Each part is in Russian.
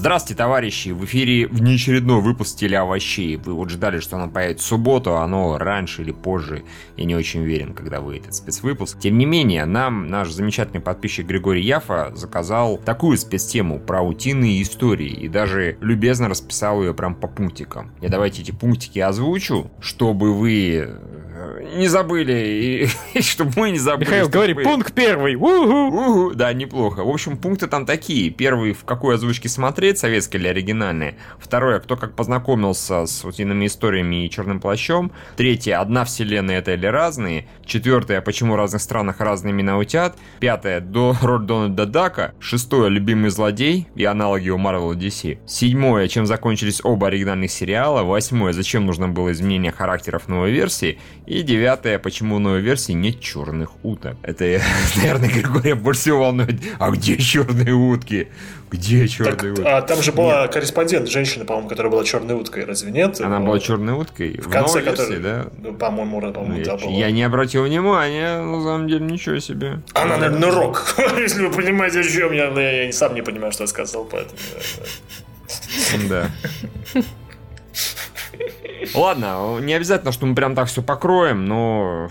Здравствуйте, товарищи! В эфире внеочередной выпуск телеовощей. Вы вот ждали, что оно появится в субботу, а оно раньше или позже. Я не очень уверен, когда вы этот спецвыпуск. Тем не менее, нам наш замечательный подписчик Григорий Яфа заказал такую спецтему про утиные истории и даже любезно расписал ее прям по пунктикам. Я давайте эти пунктики озвучу, чтобы вы не забыли, и, и чтобы мы не забыли. Михаил, говори, вы... пункт первый. Уху. Уху. Да, неплохо. В общем, пункты там такие. Первый, в какой озвучке смотреть, советской или оригинальной. Второе, кто как познакомился с утиными историями и черным плащом. Третье, одна вселенная это или разные. Четвертое, почему в разных странах разные имена утят. Пятое, до роль Дональда Дака. Шестое, любимый злодей и аналоги у Marvel DC. Седьмое, чем закончились оба оригинальных сериала. Восьмое, зачем нужно было изменение характеров новой версии. И девятое, почему в новой версии нет черных уток. Это, наверное, Григория больше всего волнует. А где черные утки? Где черные Так, утки? а там же была корреспондент, женщина, по-моему, которая была черной уткой, разве нет? Она Ну, была черной уткой? В конце, новой версии, которой, да? ну, по-моему, по-моему, Я, да, была. я не обратил внимания, на самом деле, ничего себе. Она, наверное, рок. Если вы понимаете, о чем я, но я, сам не понимаю, что я сказал, поэтому... да, Да. Ладно, не обязательно, что мы прям так все покроем, но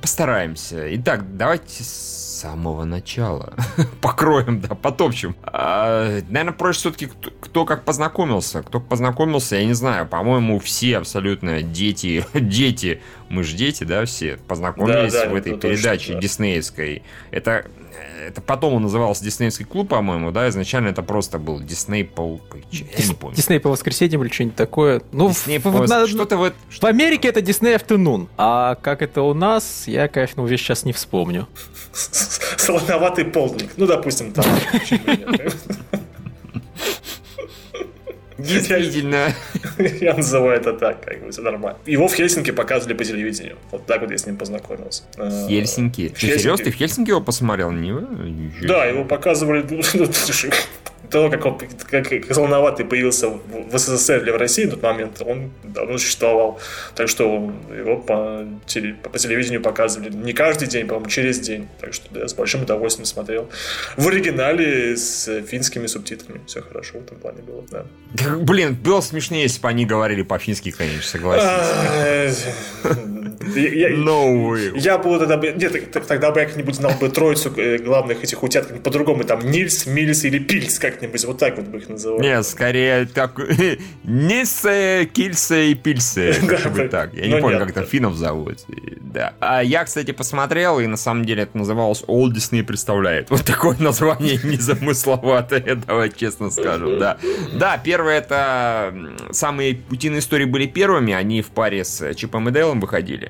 постараемся. Итак, давайте с самого начала покроем, да, потопчем. А, наверное, проще все-таки кто, кто как познакомился. Кто познакомился, я не знаю, по-моему, все абсолютно дети, дети, мы же дети, да, все познакомились Да, да, в этой это точно, передаче да. диснеевской. Это это потом он назывался Диснеевский клуб, по-моему, да, изначально это просто был Дисней по... Я не помню. Дисней по воскресеньям или что-нибудь такое. Ну, Дисней в- по- в- на- что-то вот... в Америке это Disney Afternoon. А как это у нас, я, конечно, уже сейчас не вспомню. Солоноватый полдник. Ну, допустим, там. Действительно. Я называю это так, как бы все нормально. Его в Хельсинки показывали по телевидению. Вот так вот я с ним познакомился. Хельсинки. Ты серьезно? Ты в Хельсинки его посмотрел? Не, Да, его показывали то, как он как, как Солоноватый появился в в СССР или в России на тот момент, он давно существовал. Так что его по, теле- по телевидению показывали не каждый день, по-моему, через день. Так что да, с большим удовольствием смотрел. В оригинале с финскими субтитрами. Все хорошо в этом плане было, да. Да, Блин, было смешнее, если бы они говорили по-фински, конечно, согласен. Я- No way. Я бы тогда бы... Нет, тогда бы я как-нибудь знал бы троицу э, главных этих утят по-другому. Там Нильс, Мильс или Пильс как-нибудь. Вот так вот бы их называл. Не, скорее так... Нисе, Кильсе и Пильсе. Да, Как бы так. Я не помню, нет. как там финнов зовут. Да. А я, кстати, посмотрел, и на самом деле это называлось All Disney представляет. Вот такое название незамысловатое, давай честно скажем, да. Да, первое это... Самые утиные истории были первыми, они в паре с Чипом и Дейлом выходили.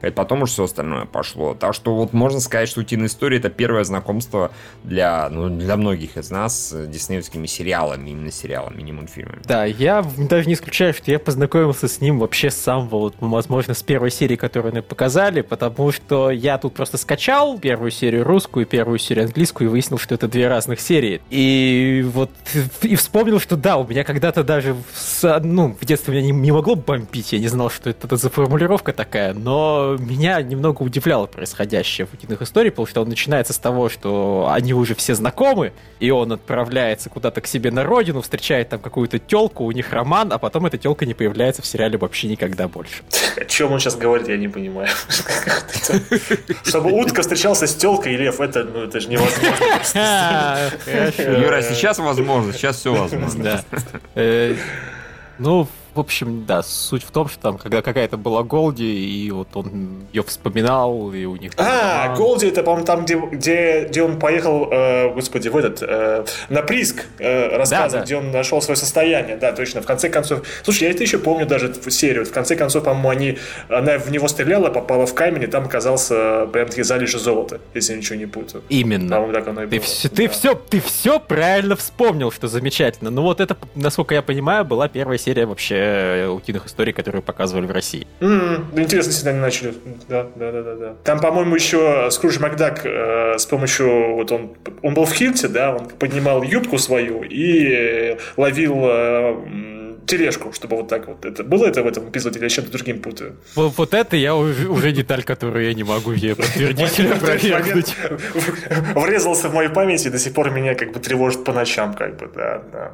Это потом уже все остальное пошло. Так что вот можно сказать, что утиные истории это первое знакомство для, ну, для многих из нас с диснеевскими сериалами, именно сериалами, не мультфильмами. Да, я даже не исключаю, что я познакомился с ним вообще с самого, вот, возможно, с первой серии, которую мне показали, потому что я тут просто скачал первую серию русскую первую серию английскую и выяснил, что это две разных серии. И вот и вспомнил, что да, у меня когда-то даже в, ну, в детстве меня не, не могло бомбить, я не знал, что это за формулировка такая, но меня немного удивляло происходящее в утиных историях, потому что он начинается с того, что они уже все знакомы, и он отправляется куда-то к себе на родину, встречает там какую-то телку, у них роман, а потом эта телка не появляется в сериале вообще никогда больше. О чем он сейчас говорит, я не понимаю. Чтобы утка встречался с телкой и лев, это, ну, это же невозможно. Юра, сейчас возможно, сейчас все возможно. Да. Э, Ну, в общем, да, суть в том, что там когда какая-то была Голди, и вот он ее вспоминал, и у них... А, Голди, это, по-моему, там, где, где, где он поехал, э, господи, в этот, э, на Приск э, рассказывал, Да, да. где он нашел свое состояние, да, точно, в конце концов. Слушай, я это еще помню даже эту серию, в конце концов, по-моему, они, она в него стреляла, попала в камень, и там оказался прям таки залежи золота, если я ничего не путаю. Именно. По-моему, так оно и Ты было. все, ты, Да. все, ты все правильно вспомнил, что замечательно. Ну вот это, насколько я понимаю, была первая серия вообще э, утиных историй, которую показывали в России. М, ну, интересно, если они начали. Да, да, да, да, да. Там, по-моему, еще Скрудж Макдак э, с помощью вот он он был в Хилте, да, он поднимал юбку свою и ловил э, тележку, чтобы вот так вот. Это было это в этом эпизоде или я чем-то другим путаю? Вот, вот это я уже, уже деталь, которую я не могу ей подтвердить или опровергнуть. Врезался в мою память и до сих пор меня как бы тревожит по ночам, как бы, да, да.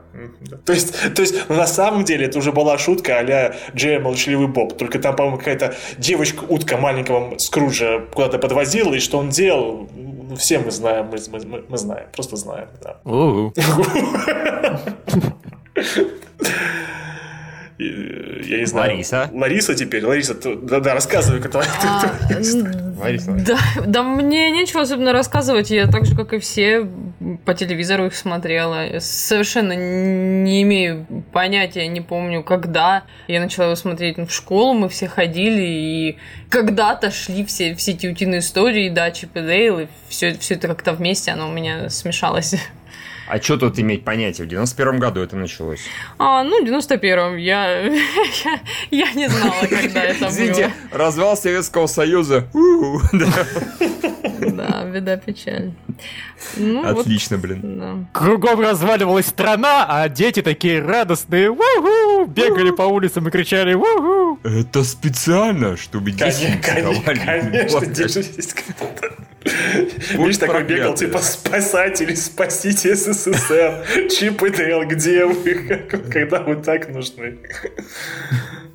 То есть, то есть ну, на самом деле это уже была шутка а-ля Джея Молчаливый Боб, только там, по-моему, какая-то девочка-утка маленького Скруджа куда-то подвозила, и что он делал, ну, все мы знаем, мы, мы, мы знаем, просто знаем, да. я не знаю. Лариса. Лариса теперь. Лариса, да, да, рассказывай, кто а, Лариса. Да, да, мне нечего особенно рассказывать. Я так же, как и все, по телевизору их смотрела. Я совершенно не имею понятия, не помню, когда я начала его смотреть. Ну, в школу мы все ходили, и когда-то шли все, все эти утиные истории, да, Чип и Дейл, и все, все это как-то вместе, оно у меня смешалось. А что тут иметь понятие? В 91 году это началось. А, ну, в 91-м. Я, я, я не знала, когда это Извините, было. развал Советского Союза. Да, беда печаль. Ну, Отлично, вот, блин. Да. Кругом разваливалась страна, а дети такие радостные, у бегали по улицам и кричали у Это специально, чтобы дети Конечно, конечно, держись. Видишь, такой бегал, типа, спасатели, спасите СССР, Чип и Дейл, где вы, когда вы так нужны?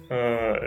Да.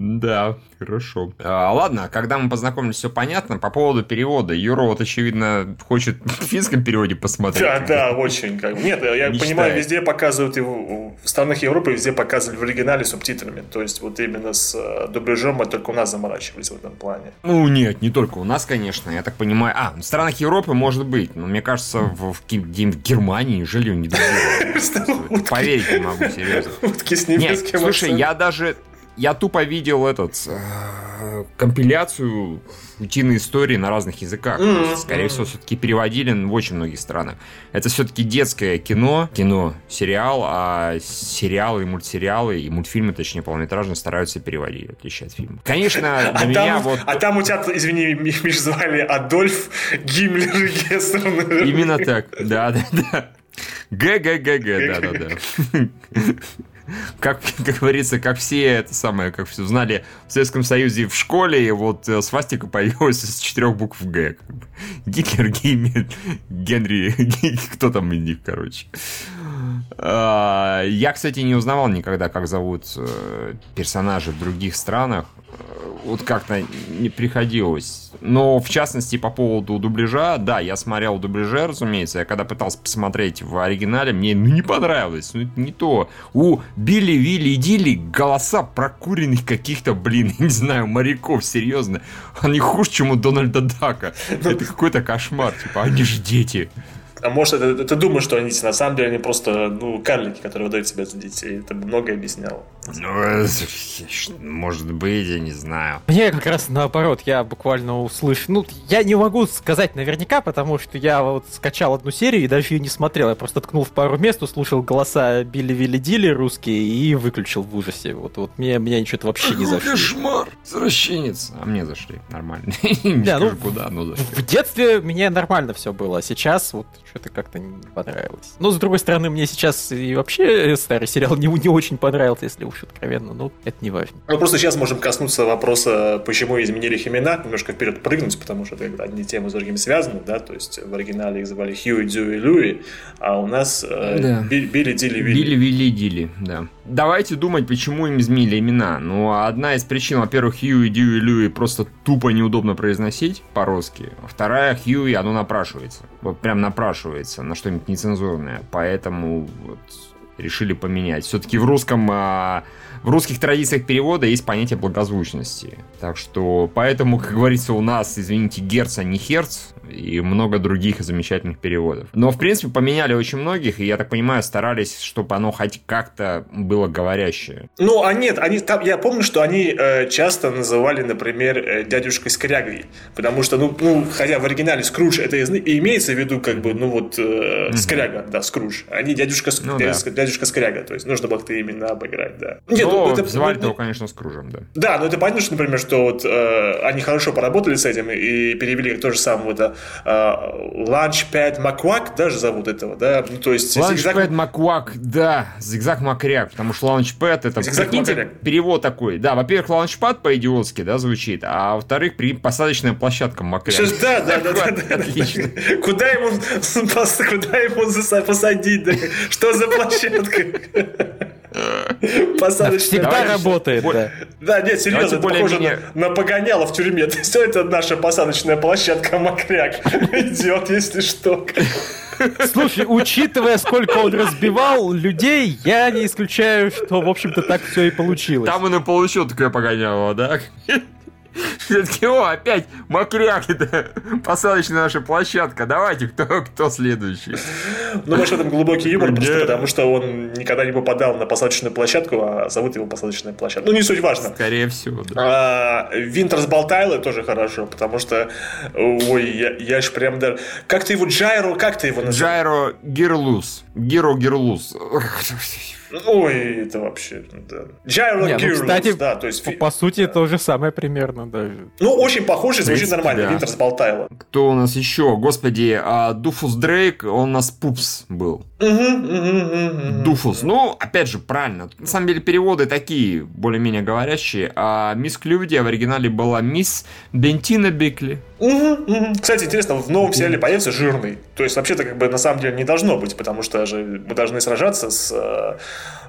Да, хорошо. А, ладно, когда мы познакомились, все понятно. По поводу перевода. Юра вот, очевидно, хочет в финском переводе посмотреть. Да, да, очень. Как... Нет, я Не понимаю, везде показывают его, в странах Европы везде показывали в оригинале субтитрами. То есть, вот именно с э, дубляжом мы только у нас заморачивались в этом плане. Ну, нет, не только у нас, конечно. Я так понимаю. А, в странах Европы может быть. Но мне кажется, в, в, в Германии жили не Поверить не могу, серьезно. Утки с немецким Слушай, я даже я тупо видел этот э, компиляцию утиной истории на разных языках. Mm-hmm. Скорее всего, все-таки переводили в очень многих странах. Это все-таки детское кино, кино, сериал, а сериалы и мультсериалы, и мультфильмы, точнее, полнометражные, стараются переводить, в отличие от фильма. Конечно, для а меня там, вот... А там у тебя, извини, Миш, звали Адольф Гиммлер Гессер. Именно так, да-да-да. ГГГГ, да-да-да как, как говорится, как все это самое, как все знали в Советском Союзе в школе, и вот э, свастика появилась из четырех букв Г. Гитлер, Гиммлер, Геринг, кто там из них, короче. А, я, кстати, не узнавал никогда, как зовут э, персонажей в других странах. Вот как-то не приходилось. Но, в частности, по поводу дубляжа, да, я смотрел дубляже, разумеется. Я когда пытался посмотреть в оригинале, мне ну, не понравилось. Ну, это не то. У Билли, Вилли и Дилли голоса прокуренных каких-то, блин, не знаю, моряков, серьезно. Они хуже, чем у Дональда Дака. Это какой-то кошмар. Типа, они же дети. А может, это, ты думаешь, что они на самом деле они просто ну, карлики, которые выдают себя за детей. Это многое объясняло. Ну, может быть, я не знаю. Мне как раз наоборот, я буквально услышал. Ну, я не могу сказать наверняка, потому что я вот скачал одну серию и даже ее не смотрел. Я просто ткнул в пару мест, услышал голоса Билли Вилли Дилли русские и выключил в ужасе. Вот, вот мне, меня ничего вообще не зашло. Кошмар! Извращенец! А мне зашли. Нормально. Не ну, куда, но зашли. В детстве мне нормально все было, а сейчас вот что-то как-то не понравилось. Но, с другой стороны, мне сейчас и вообще старый сериал не, не очень понравился, если уж откровенно, но это не важно. Мы просто сейчас можем коснуться вопроса, почему изменили их имена, немножко вперед прыгнуть, потому что это одни темы с другими связаны, да, то есть в оригинале их звали Хьюи, Дьюи, Льюи, а у нас э, да. Билли, Дилли, Вилли. Билли, Вилли, Дилли, да. Давайте думать, почему им изменили имена. Ну, одна из причин, во-первых, Хьюи, Дьюи, Льюи просто тупо неудобно произносить по-русски. Вторая, Хьюи, оно напрашивается. Вот прям напрашивается на что-нибудь нецензурное. Поэтому вот решили поменять. Все-таки в русском а, в русских традициях перевода есть понятие благозвучности. Так что, поэтому, как говорится, у нас, извините, герц, а не херц, и много других замечательных переводов. Но, в принципе, поменяли очень многих, и, я так понимаю, старались, чтобы оно хоть как-то было говорящее. Ну, а нет, они, там, я помню, что они э, часто называли, например, э, дядюшкой Скрягой, потому что, ну, ну, хотя в оригинале Скрудж это и имеется в виду, как бы, ну, вот, э, mm-hmm. Скряга, да, Скрудж. Они дядюшка, ну, дядюшка, да. дядюшка Скряга, то есть нужно было как-то именно обыграть, да. Нет, ну, ну, это, звали ну, его, конечно, Скружем, да. Да, но это понятно, что, например, что вот э, они хорошо поработали с этим и перевели то же самое, это Ланчпэд Маквак даже зовут этого, да? Ну, то есть... Ланчпэд Маквак, да, Зигзаг Макряк, потому что Лаунчпэд это, прикиньте, перевод такой. Да, во-первых, Лаунчпад по-идиотски, да, звучит, а во-вторых, при посадочная площадка Макряк. Да, да, да, да, Отлично. Куда ему, куда ему посадить? Что за площадка? Посадочная. Всегда работает, да. Да, нет, серьезно, это похоже на погоняло в тюрьме. Все это наша посадочная площадка Макряк. Идет, если что. Слушай, учитывая, сколько он разбивал людей, я не исключаю, что, в общем-то, так все и получилось. Там он и получил такое погоняло, да? Все-таки, о, опять макряк, это посадочная наша площадка. Давайте, кто, кто следующий? Ну, может, в этом глубокий юмор, просто потому что он никогда не попадал на посадочную площадку, а зовут его посадочная площадка. Ну, не суть важно. Скорее всего, да. А, Винтерс тоже хорошо, потому что, ой, я, я ж прям даже... Как ты его, Джайро, как ты его называешь? Gyro Gearloose. Гиро Gearloose. Ой, это вообще, да. Gyro Не, ну, кстати, да, то есть... По, по сути, да. то же самое примерно, да. Ну, очень похоже, звучит нормально, да. Винтерс Балтайло. Кто у нас еще? Господи, а Дуфус Дрейк, он у нас Пупс был. Дуфус. Ну, опять же, правильно. На самом деле, переводы такие, более-менее говорящие. А Мисс Клюдия в оригинале была Мисс Бентина Бикли. Кстати, интересно, в новом сериале появится жирный. То есть, вообще-то, как бы, на самом деле, не должно быть, потому что же мы должны сражаться с э,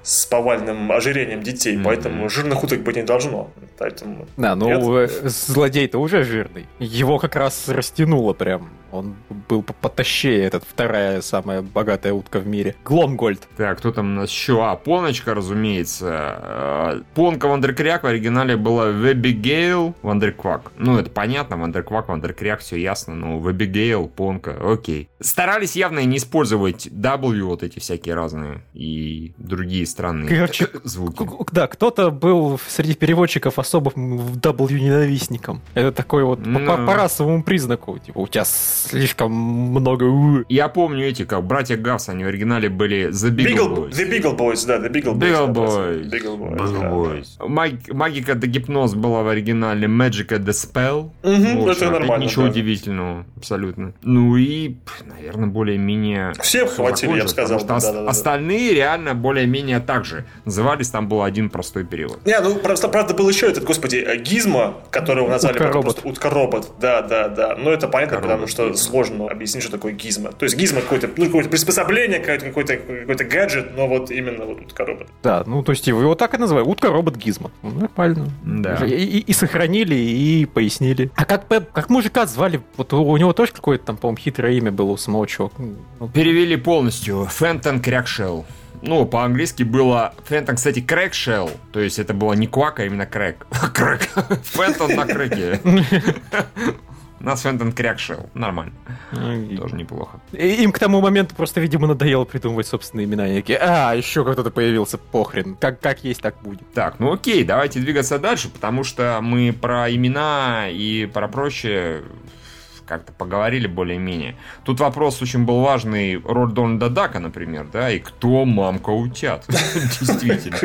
с повальным ожирением детей, поэтому жирных уток быть не должно. Поэтому да, ну. Э, злодей-то уже жирный. Его как раз растянуло прям. Он был потащее, этот вторая самая богатая утка в мире. Гломгольд. Так, кто там у нас еще? А, Поночка, разумеется. Э, Понка Вандеркряк в оригинале была Webbigail Vanderquack. Ну, это понятно, Vanderquack, Вандеркряк, все ясно. Ну, Webbigail, Понка, окей. Старались явно не использовать W, вот эти всякие разные, и другие странные Короче, звуки. Да, кто-то был среди переводчиков особо W-ненавистником. Это такой вот Но... по, по расовому признаку. Типа, у тебя слишком много... Я помню эти, как братья Гавс, они оригинале были The Beagle, Beagle Boys. The Beagle Boys, да, The Beagle Boys. Beagle Boys. Beagle Boys. Beagle Boys. Да. Mag Магика The Гипноз была в оригинале Magic the Spell. Угу, это нормально. Ничего да. удивительного, абсолютно. Ну и, наверное, более-менее... Всем хватили, я бы сказал. Да, да, да, остальные реально более-менее так же назывались, там был один простой перевод. Не, ну просто, правда, был еще этот, господи, Гизма, которого назвали Утка-робот. Утка-робот. Да, да, да. Но это понятно, потому что сложно объяснить, что такое гизма. То есть гизма какое-то, ну, какое-то приспособление, какой-то, какой-то, какой-то гаджет, но вот именно вот утка-робот. Да, ну то есть его, так и называют, утка-робот гизма. Ну, нормально. Да. И, и, и сохранили, и пояснили. А как, как мужика звали? Вот у, него тоже какое-то там, по-моему, хитрое имя было у самого чувака. Ну, Перевели полностью. Фентон Крякшелл ну, по-английски было Фентон, кстати, Крэк Shell, то есть это было не Квак, а именно Крэк. Крэк. Фентон на крэке. Нас Фентон Кряк Shell. Нормально. Тоже неплохо. Им к тому моменту просто, видимо, надоело придумывать собственные имена. И такие, а, еще кто-то появился, похрен. Как, как есть, так будет. Так, ну окей, давайте двигаться дальше, потому что мы про имена и про прочее как-то поговорили более-менее. Тут вопрос очень был важный, роль Дональда Дака, например, да, и кто мамка утят. Действительно.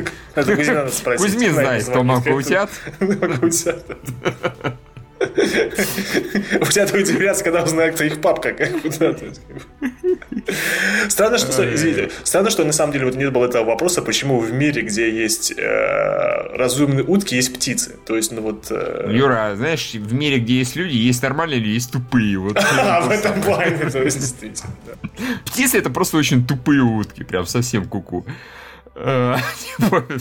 Кузьмин знает, кто мамка утят. У тебя удивляться, когда узнают, кто их папка. Странно, что, извините, странно, что на самом деле вот не было этого вопроса, почему в мире, где есть э, разумные утки, есть птицы. То есть, ну вот... Э... Юра, знаешь, в мире, где есть люди, есть нормальные люди, есть тупые. Вот, а, в этом плане, то есть, действительно. Птицы это просто очень тупые утки, прям совсем куку. -ку. Э,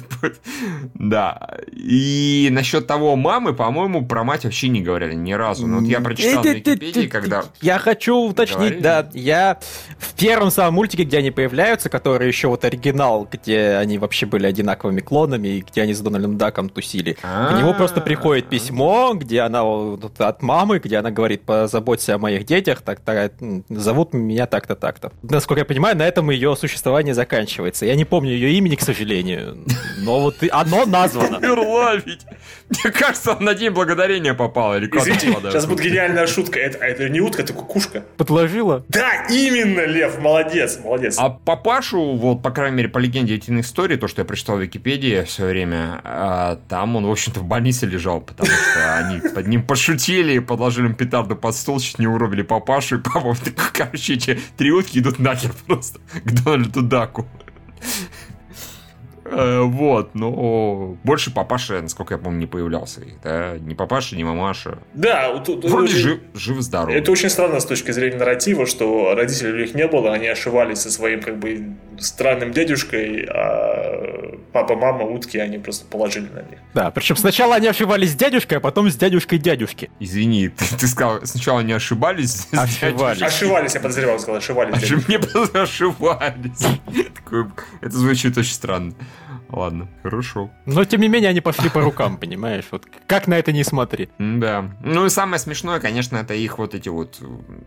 да. И насчет того мамы, по-моему, про мать вообще не говорили ни разу. Но вот я прочитал на Википедии, когда... Я хочу уточнить, да, я в первом самом мультике, где они появляются, который еще вот оригинал, где они вообще были одинаковыми клонами, и где они с Дональдом Даком тусили, к нему просто приходит письмо, где она от мамы, где она говорит, позаботься о моих детях, так зовут меня так-то, так-то. Насколько я понимаю, на этом ее существование заканчивается. Я не помню ее имя, имени, к сожалению. Но вот оно названо. Умерла ведь. Мне кажется, он на день благодарения попал. Или Извините, сейчас будет гениальная шутка. Это, это не утка, это кукушка. Подложила? Да, именно, Лев, молодец, молодец. А папашу, вот, по крайней мере, по легенде этих истории, то, что я прочитал в Википедии в свое время, а, там он, в общем-то, в больнице лежал, потому что они под ним пошутили, подложили ему петарду под стол, чуть не уробили папашу, и папа, короче, эти три утки идут нахер просто к Дональду Даку. Э, вот, но больше папаша, насколько я помню, не появлялся. Да? Ни папаша, ни мамаша. Да, тут, вроде очень... жив, жив здоров. Это очень странно с точки зрения нарратива, что родителей у них не было, они ошивались со своим как бы странным дедушкой, а папа, мама, утки, они просто положили на них. Да, причем сначала они ошибались с дядюшкой, а потом с дядюшкой дядюшки. Извини, ты, ты сказал, сначала они ошибались Ошибались. Ошибались, я подозревал, сказал, ошибались. Ошиб... Мне ошибались. Это звучит очень странно. Ладно, хорошо. Но тем не менее они пошли по рукам, понимаешь? Вот как на это не смотри. Да. Ну и самое смешное, конечно, это их вот эти вот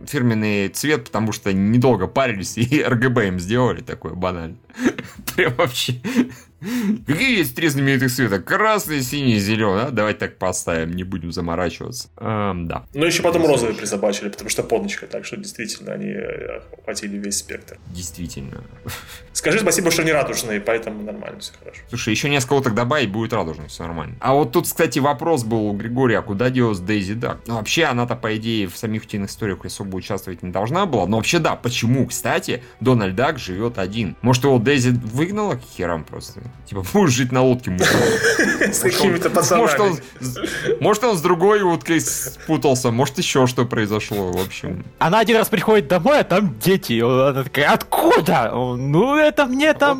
фирменный цвет, потому что недолго парились и РГБ им сделали такое банально. Прям вообще. Какие есть три знаменитых цвета? Красный, синий, зеленый. А? Давайте так поставим, не будем заморачиваться. Эм, да. Ну, еще потом розовый присобачили, потому что подночка, так что действительно они э, охватили весь спектр. Действительно. Скажи спасибо, что не радужный, поэтому нормально, все хорошо. Слушай, еще несколько уток добавить, будет радужный, все нормально. А вот тут, кстати, вопрос был у Григория, а куда делась Дейзи Дак? Ну, вообще, она-то, по идее, в самих утиных историях особо участвовать не должна была. Но вообще, да, почему, кстати, Дональд Дак живет один? Может, его Дейзи выгнала к херам просто? Типа, будешь жить на лодке, С какими-то пацанами. Может, он с другой уткой спутался, может, еще что произошло, в общем. Она один раз приходит домой, а там дети. Она такая, откуда? Ну, это мне там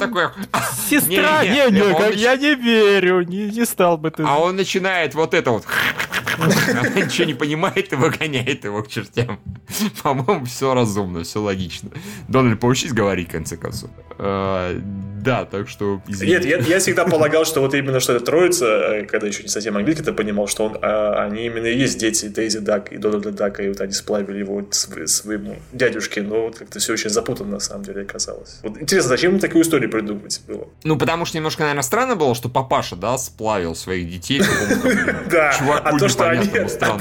сестра. Не, не, я не верю, не стал бы ты. А он начинает вот это вот она ничего не понимает и выгоняет его к чертям. По-моему, все разумно, все логично. Дональд, поучись говорить, в конце концов. А, да, так что... Нет, я, я всегда полагал, что вот именно что это троица, э, когда еще не совсем английский, то понимал, что он, а, они именно и есть дети Дейзи Дак и Дональда Дака, и вот они сплавили его своему дядюшке, но вот как-то все очень запутанно на самом деле оказалось. Вот интересно, зачем ему такую историю придумывать было? Ну, потому что немножко, наверное, странно было, что папаша, да, сплавил своих детей. Да, а то, что они... А,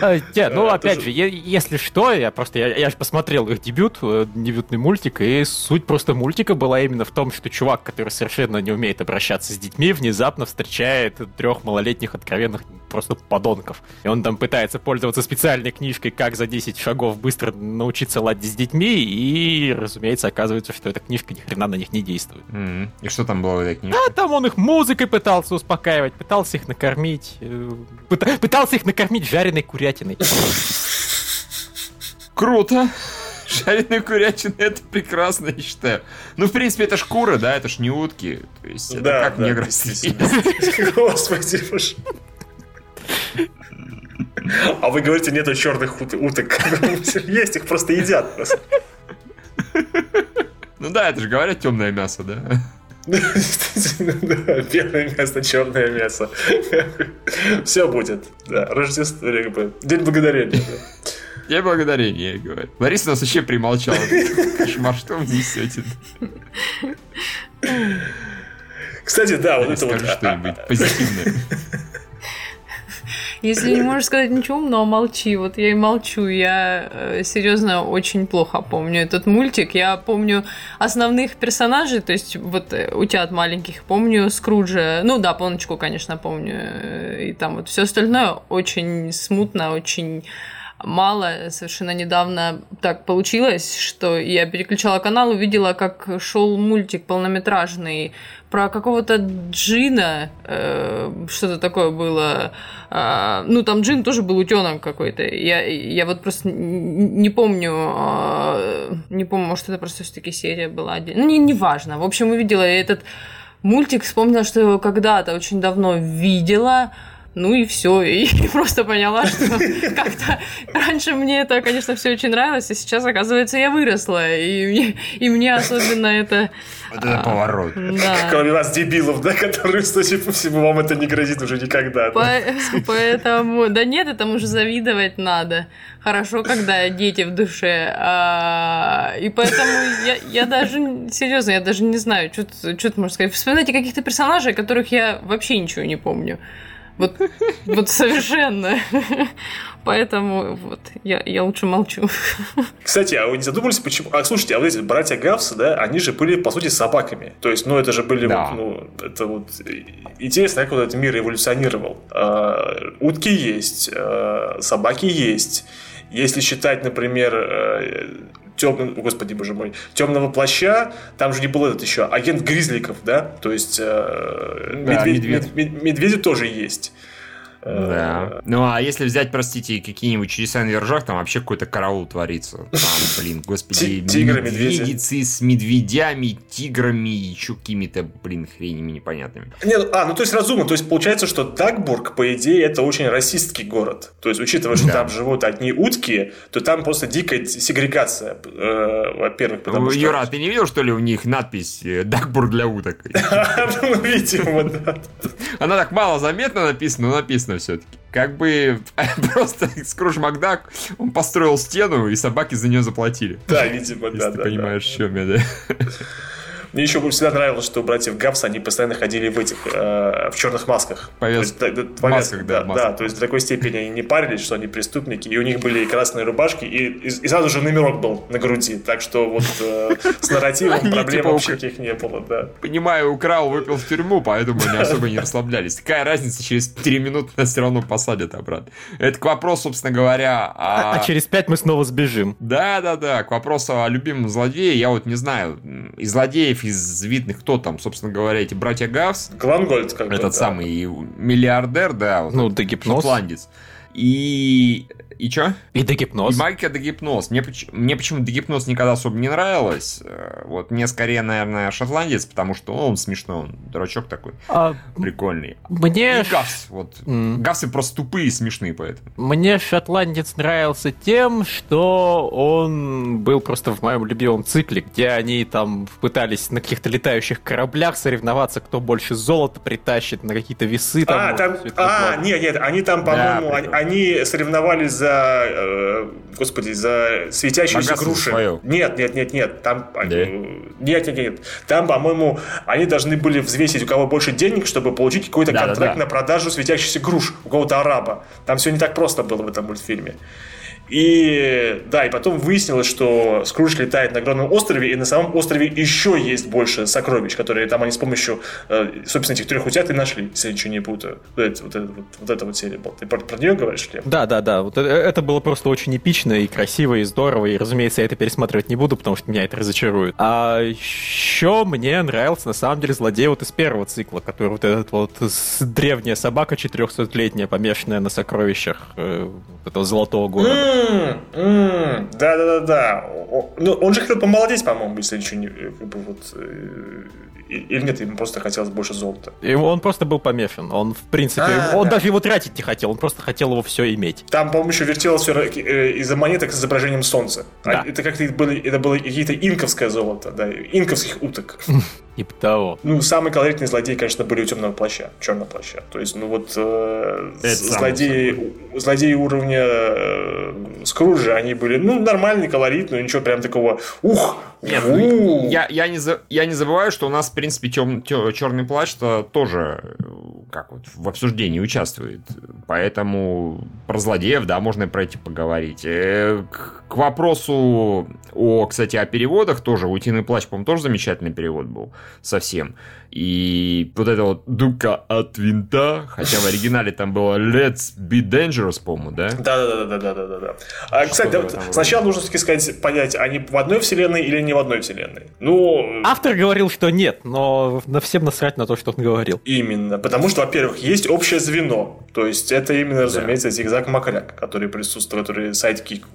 не, ну, опять же, если что, я просто, я, же посмотрел их дебют, э, дебютный мультик, и суть просто мультика была именно в том, что чувак, который совершенно не умеет обращаться с детьми, внезапно встречает трех малолетних откровенных просто подонков. И он там пытается пользоваться специальной книжкой «Как за 10 шагов быстро научиться ладить с детьми», и, разумеется, оказывается, что эта книжка ни хрена на них не действует. И что там было в этой книжке? А там он их музыкой пытался успокаивать, пытался их накормить, э, пытался их накормить жареной курятиной. Круто! Жареная курятина это прекрасно, я считаю. Ну, в принципе, это шкура, да, это ж не утки. То есть, это да, как да, негры Господи, боже. А вы говорите, нету черных уток. Есть, их просто едят. Ну да, это же говорят темное мясо, да? Белое мясо, черное мясо. Все будет. Да, Рождество, День благодарения. День благодарения, говорю. Лариса нас вообще примолчала. Кошмар, что вы несете? Кстати, да, вот это вот. Скажи что-нибудь позитивное. Если не можешь сказать ничего умного, молчи. Вот я и молчу. Я э, серьезно очень плохо помню этот мультик. Я помню основных персонажей, то есть вот э, утят маленьких. Помню Скруджа. Ну да, полночку, конечно, помню. Э, и там вот все остальное очень смутно, очень мало. Совершенно недавно так получилось, что я переключала канал, увидела, как шел мультик полнометражный про какого-то джина, э, что-то такое было. Э, ну, там джин тоже был утенок какой-то. Я, я вот просто не помню, э, не помню, может, это просто все-таки серия была. Ну, не, не важно. В общем, увидела этот мультик, вспомнила, что его когда-то очень давно видела Ну и все. И просто поняла, что как-то раньше мне это, конечно, все очень нравилось, а сейчас, оказывается, я выросла. И мне, и мне особенно это... Вот это а, поворот. Да. Кроме вас, дебилов, да, которые, судя по всему, вам это не грозит уже никогда. По- Поэтому... Да нет, этому же завидовать надо. Хорошо, когда дети в душе. А, и поэтому я, я даже... Серьезно, я даже не знаю, что тут можно сказать. Вспоминайте каких-то персонажей, которых я вообще ничего не помню. Вот, вот совершенно. Поэтому вот я, я лучше молчу. Кстати, а вы не задумались, почему... А слушайте, а вот эти братья Гавсы, да, они же были, по сути, собаками. То есть, ну, это же были да. вот, ну, это вот интересно, как вот этот мир эволюционировал. А, утки есть, а, собаки есть. Если считать, например, темного, господи, боже мой, темного плаща, там же не был этот еще агент Гризликов, да, то есть э, да, медведь, медведь. Мед, медведи тоже есть. Да. Ну, а если взять, простите, какие-нибудь чудеса на вержах, там вообще какой-то караул творится. Там, блин, господи, Тигры, медведицы с медведями, тиграми и еще какими-то, блин, хренями непонятными. Нет, а, ну то есть разумно. То есть получается, что Дагбург, по идее, это очень расистский город. То есть, учитывая, что да. там живут одни утки, то там просто дикая сегрегация, э, во-первых, потому что... Юра, ты не видел, что ли, у них надпись э, «Дагбург для уток»? Ну, видимо, да. Она так мало заметно написана, но написано все-таки. Как бы просто Скрудж Макдак, он построил стену, и собаки за нее заплатили. Да, видимо, да. Если ты понимаешь, в чем я, да. Мне еще всегда нравилось, что у братьев Гапс они постоянно ходили в этих э, в черных масках. Повез... То есть, да, масках, да, да, да. То есть до такой степени они не парились, что они преступники, и у них были и красные рубашки, и, и, и сразу же номерок был на груди. Так что вот э, с нарративом проблем типа вообще никаких не было, да. Понимаю, украл, выпил в тюрьму, поэтому они особо не расслаблялись. Какая разница, через три минуты нас все равно посадят обратно. Это к вопросу, собственно говоря... А, а через пять мы снова сбежим. Да, да, да, к вопросу о любимом злодее. Я вот не знаю, из злодеев из видных, кто там, собственно говоря, эти братья Гавс. Глангольд, как Этот да. самый миллиардер, да. Вот ну, Дегипноз. Шотландец. И и чё? И дегипноз. И магия дегипноз. Мне, мне почему дегипноз никогда особо не нравилось. Э, вот мне скорее, наверное, шотландец, потому что он смешной, он дурачок такой. А, прикольный. Мне... И Гавс. Вот. Mm. Гавсы просто тупые и смешные поэтому. Мне шотландец нравился тем, что он был просто в моем любимом цикле, где они там пытались на каких-то летающих кораблях соревноваться, кто больше золота притащит на какие-то весы. Там, а, там... а нет, нет, они там, по-моему, да, они, они соревновались за за, э, господи, за светящиеся груши. Нет, нет, нет, нет, там, да? нет, нет, нет, там, по-моему, они должны были взвесить, у кого больше денег, чтобы получить какой-то да, контракт да, да. на продажу светящихся груш у кого-то араба. Там все не так просто было в этом мультфильме. И да, и потом выяснилось, что Скрудж летает на огромном острове, и на самом острове еще есть больше сокровищ, которые там они с помощью, э, собственно, этих трех утят и нашли, если я ничего не путаю. Вот, это, вот, это, вот, вот эта вот серия была. Ты про, про нее говоришь, Лев? Да, да, да. Вот это, это было просто очень эпично и красиво, и здорово, и, разумеется, я это пересматривать не буду, потому что меня это разочарует. А еще мне нравился, на самом деле, злодей вот из первого цикла, который вот этот вот древняя собака 400-летняя, помешанная на сокровищах э, этого золотого города. Да-да-да-да. Ну, он же хотел помолодеть, по-моему, если ничего не... Как бы вот, э, или нет, ему просто хотелось больше золота. И он просто был помешан. Он, в принципе, а, он да. даже его тратить не хотел, он просто хотел его все иметь. Там, по-моему, еще вертелось все э, из-за монеток с изображением солнца. А да. Это как-то были, это было какие-то инковское золото, да, инковских уток. Типа того. Ну, самый колоритный злодей, конечно, были у темного плаща, черного плаща. То есть, ну вот э, злодеи, злодеи уровня э, Скруджа, они были, ну, нормальный колорит, но ничего прям такого, ух, нет, ну, я, я, не за, я не забываю, что у нас, в принципе, тем, тем, черный плащ-то тоже как вот в обсуждении участвует. Поэтому про злодеев, да, можно пройти поговорить. Э, к, к вопросу о, кстати, о переводах тоже. «Утиный плащ», по-моему, тоже замечательный перевод был совсем. И вот это вот «Дука от винта», хотя в оригинале там было «Let's be dangerous», по-моему, да? Да-да-да-да-да-да. А, кстати, вот сначала нужно все-таки сказать, понять, они в одной вселенной или не в одной вселенной? Ну... Автор говорил, что нет, но на всем насрать на то, что он говорил. Именно, потому что, во-первых, есть общее звено, то есть это именно, разумеется, да. Зигзаг Макряк, который присутствует, который sidekick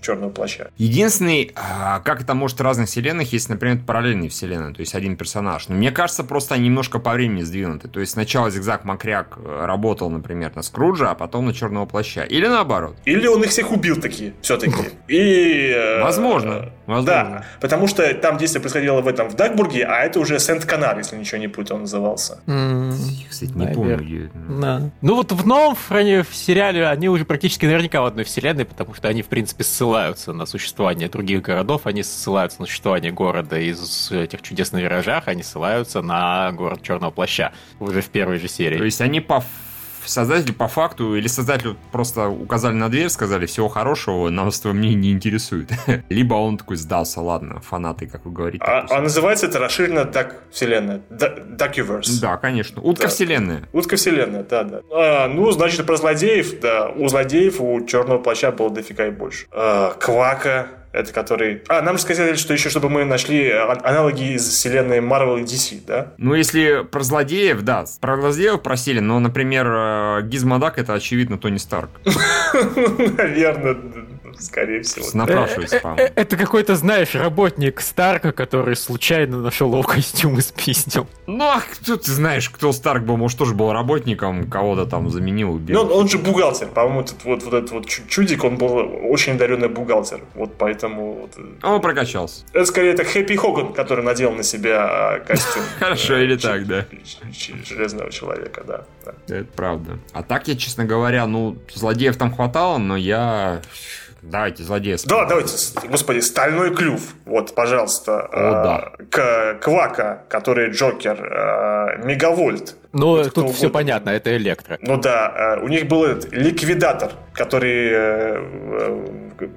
Черного Плаща. Единственный, а, как это может в разных вселенных, есть, например, параллельные вселенные, то есть один персонаж. Но мне кажется, просто они немножко по времени сдвинуты. То есть сначала Зигзаг Макряк э, работал, например, на Скруджа, а потом на Черного Плаща. Или наоборот. Или он их всех убил такие, все-таки. И... э, Возможно. Возможно. Да, потому что там действие происходило в этом, в Дагбурге, а это уже Сент-Канар, если ничего не путаю, он назывался. Я, кстати, не помню, да. Ну вот в новом в сериале они уже практически наверняка в одной вселенной, потому что они, в принципе, ссылаются на существование других городов, они ссылаются на существование города из этих чудес на виражах, они ссылаются на город Черного Плаща уже в первой же серии. То есть они по создателю по факту или создателю просто указали на дверь, сказали всего хорошего, нас твое мнение не интересует. Либо он такой сдался, ладно, фанаты, как вы говорите. А, а называется это расширенно Дак вселенная. Duckiverse. Да, конечно. Утка Да. вселенная. Утка вселенная, да, да. А, ну, значит, про злодеев, да. У злодеев у черного плаща было дофига и больше. А, Квака, это который... А, нам же сказали, что еще, чтобы мы нашли а- аналоги из вселенной Marvel и DC, да? Ну, если про злодеев, да, про злодеев просили, но, например, э, Гизмодак это, очевидно, Тони Старк. Наверное, скорее всего. Напрашивается, Э, по-моему. Это какой-то, знаешь, работник Старка, который случайно нашел его костюм и спиздил. Ну, а кто ты знаешь, кто Старк был? Может, тоже был работником, кого-то там заменил, Ну, убил. он, он же бухгалтер. По-моему, этот вот, вот этот вот чу- чудик, он был очень одаренный бухгалтер. Вот поэтому... вот, э, Он прокачался. это скорее это Хэппи Хоган, который надел на себя а, костюм. Хорошо, э, или так, да. Железного человека, да. Это правда. А так я, честно говоря, ну, злодеев там хватало, но я... Давайте, злодея. Да, давайте, господи, стальной клюв. Вот, пожалуйста. О, а, да. К- Квака, который Джокер, а, Мегавольт. Ну, Вот тут все угодно. понятно, это Electro. Ну да, а, у них был этот ликвидатор, который э, э,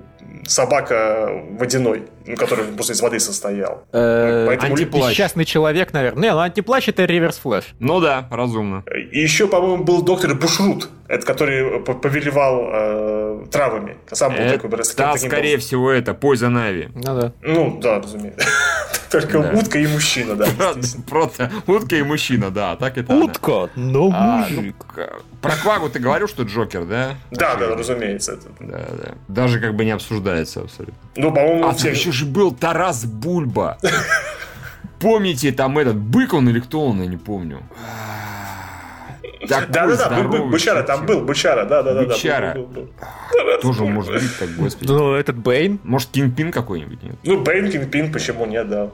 собака водяной, ну, который просто из воды состоял. Э, Поэтому антиплащ. Несчастный человек, наверное. Не, ну антиплащ это Reverse Flash. Ну да, разумно. И еще, по-моему, был доктор Бушрут, это который п- повелевал э, травами. Сам был такой, Это, с таким- таким скорее всего, это Poison Ivy. Ну да. Ну, да, разумеется. Только Да. утка и мужчина, да. Просто утка и мужчина, да, так это. Утка, но А, ну, мужик. про Квагу ты говорил, что Джокер, да? Да, да, разумеется. Да, да. Даже как бы не обсуждается абсолютно. Ну, по-моему, А еще же был Тарас Бульба. Помните, там этот бык он или кто он, я не помню. Да-да-да, Бычара, там был Бычара, да-да-да. да, Бычара. Тоже может быть так, господи. Ну, этот Бэйн. Может, Кингпин какой-нибудь, нет? Ну, Бейн, Пин, почему нет, да.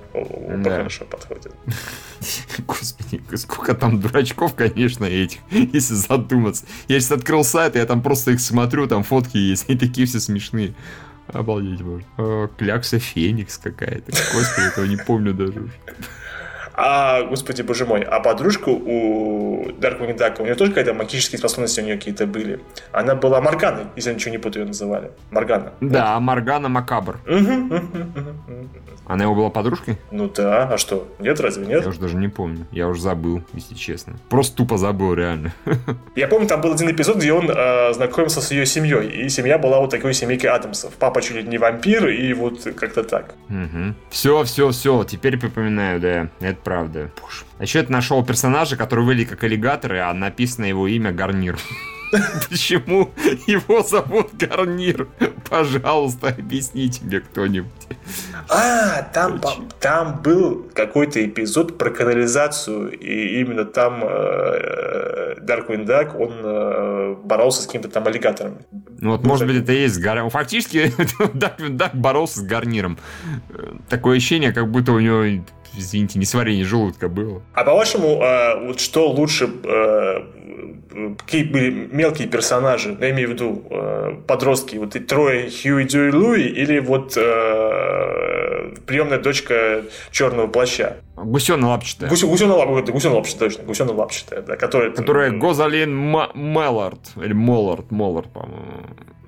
Хорошо подходит. Господи, сколько там дурачков, конечно, этих, если задуматься. Я сейчас открыл сайт, и я там просто их смотрю, там фотки есть, и такие все смешные. Обалдеть можно. Э, Клякса Феникс какая-то. Господи, этого не помню даже. А, господи, боже мой, а подружка у Дарkwing Duck, у нее тоже какие-то магические способности у нее какие-то были. Она была Морганой, если я ничего не путаю, ее называли. Моргана. Да, Маргана Макабр. Мгм, мгм, мгм, мгм. Она его была подружкой? Ну да, а что? Нет, разве нет? Я уже даже не помню. Я уже забыл, если честно. Просто тупо забыл, реально. Я помню, там был один эпизод, где он э, знакомился с ее семьей. И семья была вот такой семейкой Адамсов. Папа чуть ли не вампир, и вот как-то так. Все, все, все. Теперь припоминаю, да. Это правда. Боже. А еще я нашел персонажа, который выглядит как аллигаторы, а написано его имя Гарнир. Почему его зовут Гарнир? Пожалуйста, объясните мне кто-нибудь. А, там, там был какой-то эпизод про канализацию, и именно там э, Darkwing Duck, он э, боролся с какими-то там аллигаторами. Ну вот, может быть, это и есть Гарнир. Фактически, Дак, Дак боролся с Гарниром. Э, Такое ощущение, как будто у него, извините, несварение желудка было. А по-вашему, э, вот что лучше, э, какие были мелкие персонажи, ну, я имею в виду э, подростки, вот и трое Хьюи, Дьюи, Луи, или вот э, приемная дочка Черного Плаща? Гусена лапчатая. Гусё, гусёна лапчатая, гусёна лапчатая, точно, гусёна лапчатая, да, которая... Которая Гозалин Меллард. Или Моллард, Моллард, по-моему.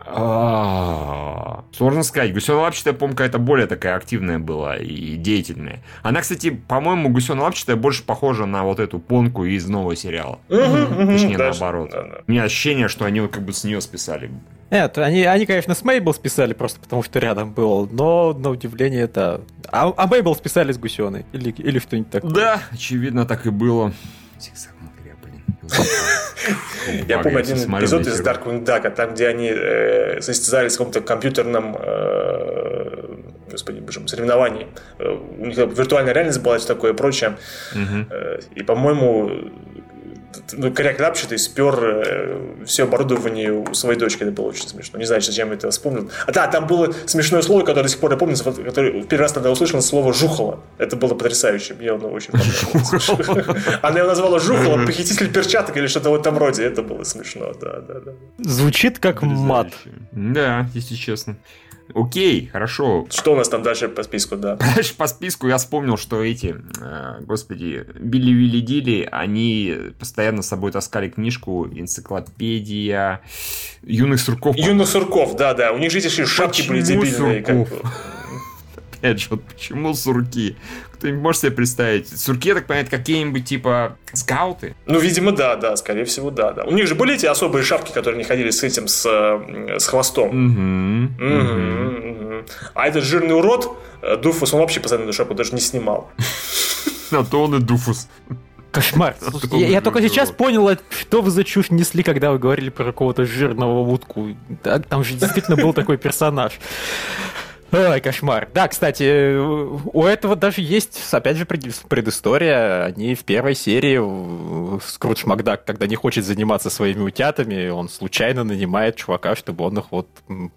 А, Сложно сказать. Гусена лапчатая, по-моему, какая-то более такая активная была и деятельная. Она, кстати, по-моему, гусена лапчатая больше похожа на вот эту понку из нового сериала. Точнее, наоборот. У меня ощущение, что они вот как бы с нее списали. Нет, они, они, конечно, с Мейбл списали просто потому, что рядом был, но на удивление это... А, а Мейбл списали с Гусеной или, или что-нибудь такое. Да, очевидно, так и было. Зигзаг. Я помню один эпизод из Darkwing Duck, там, где они э, состязались в каком-то компьютерном э, господи, боже соревновании. Э, у них виртуальная реальность была и такое прочее. И, по-моему, ну, коряк лапчатый спер э, все оборудование у своей дочки. Это было очень смешно. Не знаю, зачем я это вспомнил. А да, там было смешное слово, которое до сих пор я помню, которое первый раз тогда услышал слово «жухало». Это было потрясающе. Мне оно очень понравилось. Она его назвала «жухало», «похититель перчаток» или что-то в этом роде. Это было смешно, да, да, да. Звучит как мат. Да, если честно. Окей, хорошо. Что у нас там дальше по списку, да? Дальше по списку я вспомнил, что эти, э, господи, Билли Вилли Дили, они постоянно с собой таскали книжку «Энциклопедия юных сурков». Юных сурков, да-да. У них же эти шапки были дебильные. Как... Опять же, вот почему сурки? Кто-нибудь может себе представить? Сурки, я так понимаю, какие-нибудь типа скауты? Ну, видимо, да, да, скорее всего, да, да. У них же были эти особые шапки, которые не ходили с этим, с, с хвостом. Угу, угу. Угу. А этот жирный урод, э, Дуфус, он вообще постоянно эту шапку даже не снимал. А то он и Дуфус. Кошмар. Слушайте, я, я только сейчас понял, что вы за чушь несли, когда вы говорили про какого-то жирного утку. Там же действительно был такой персонаж. Ой, кошмар. Да, кстати, у этого даже есть, опять же, предыстория. Они в первой серии Скрудж Макдак, когда не хочет заниматься своими утятами, он случайно нанимает чувака, чтобы он их вот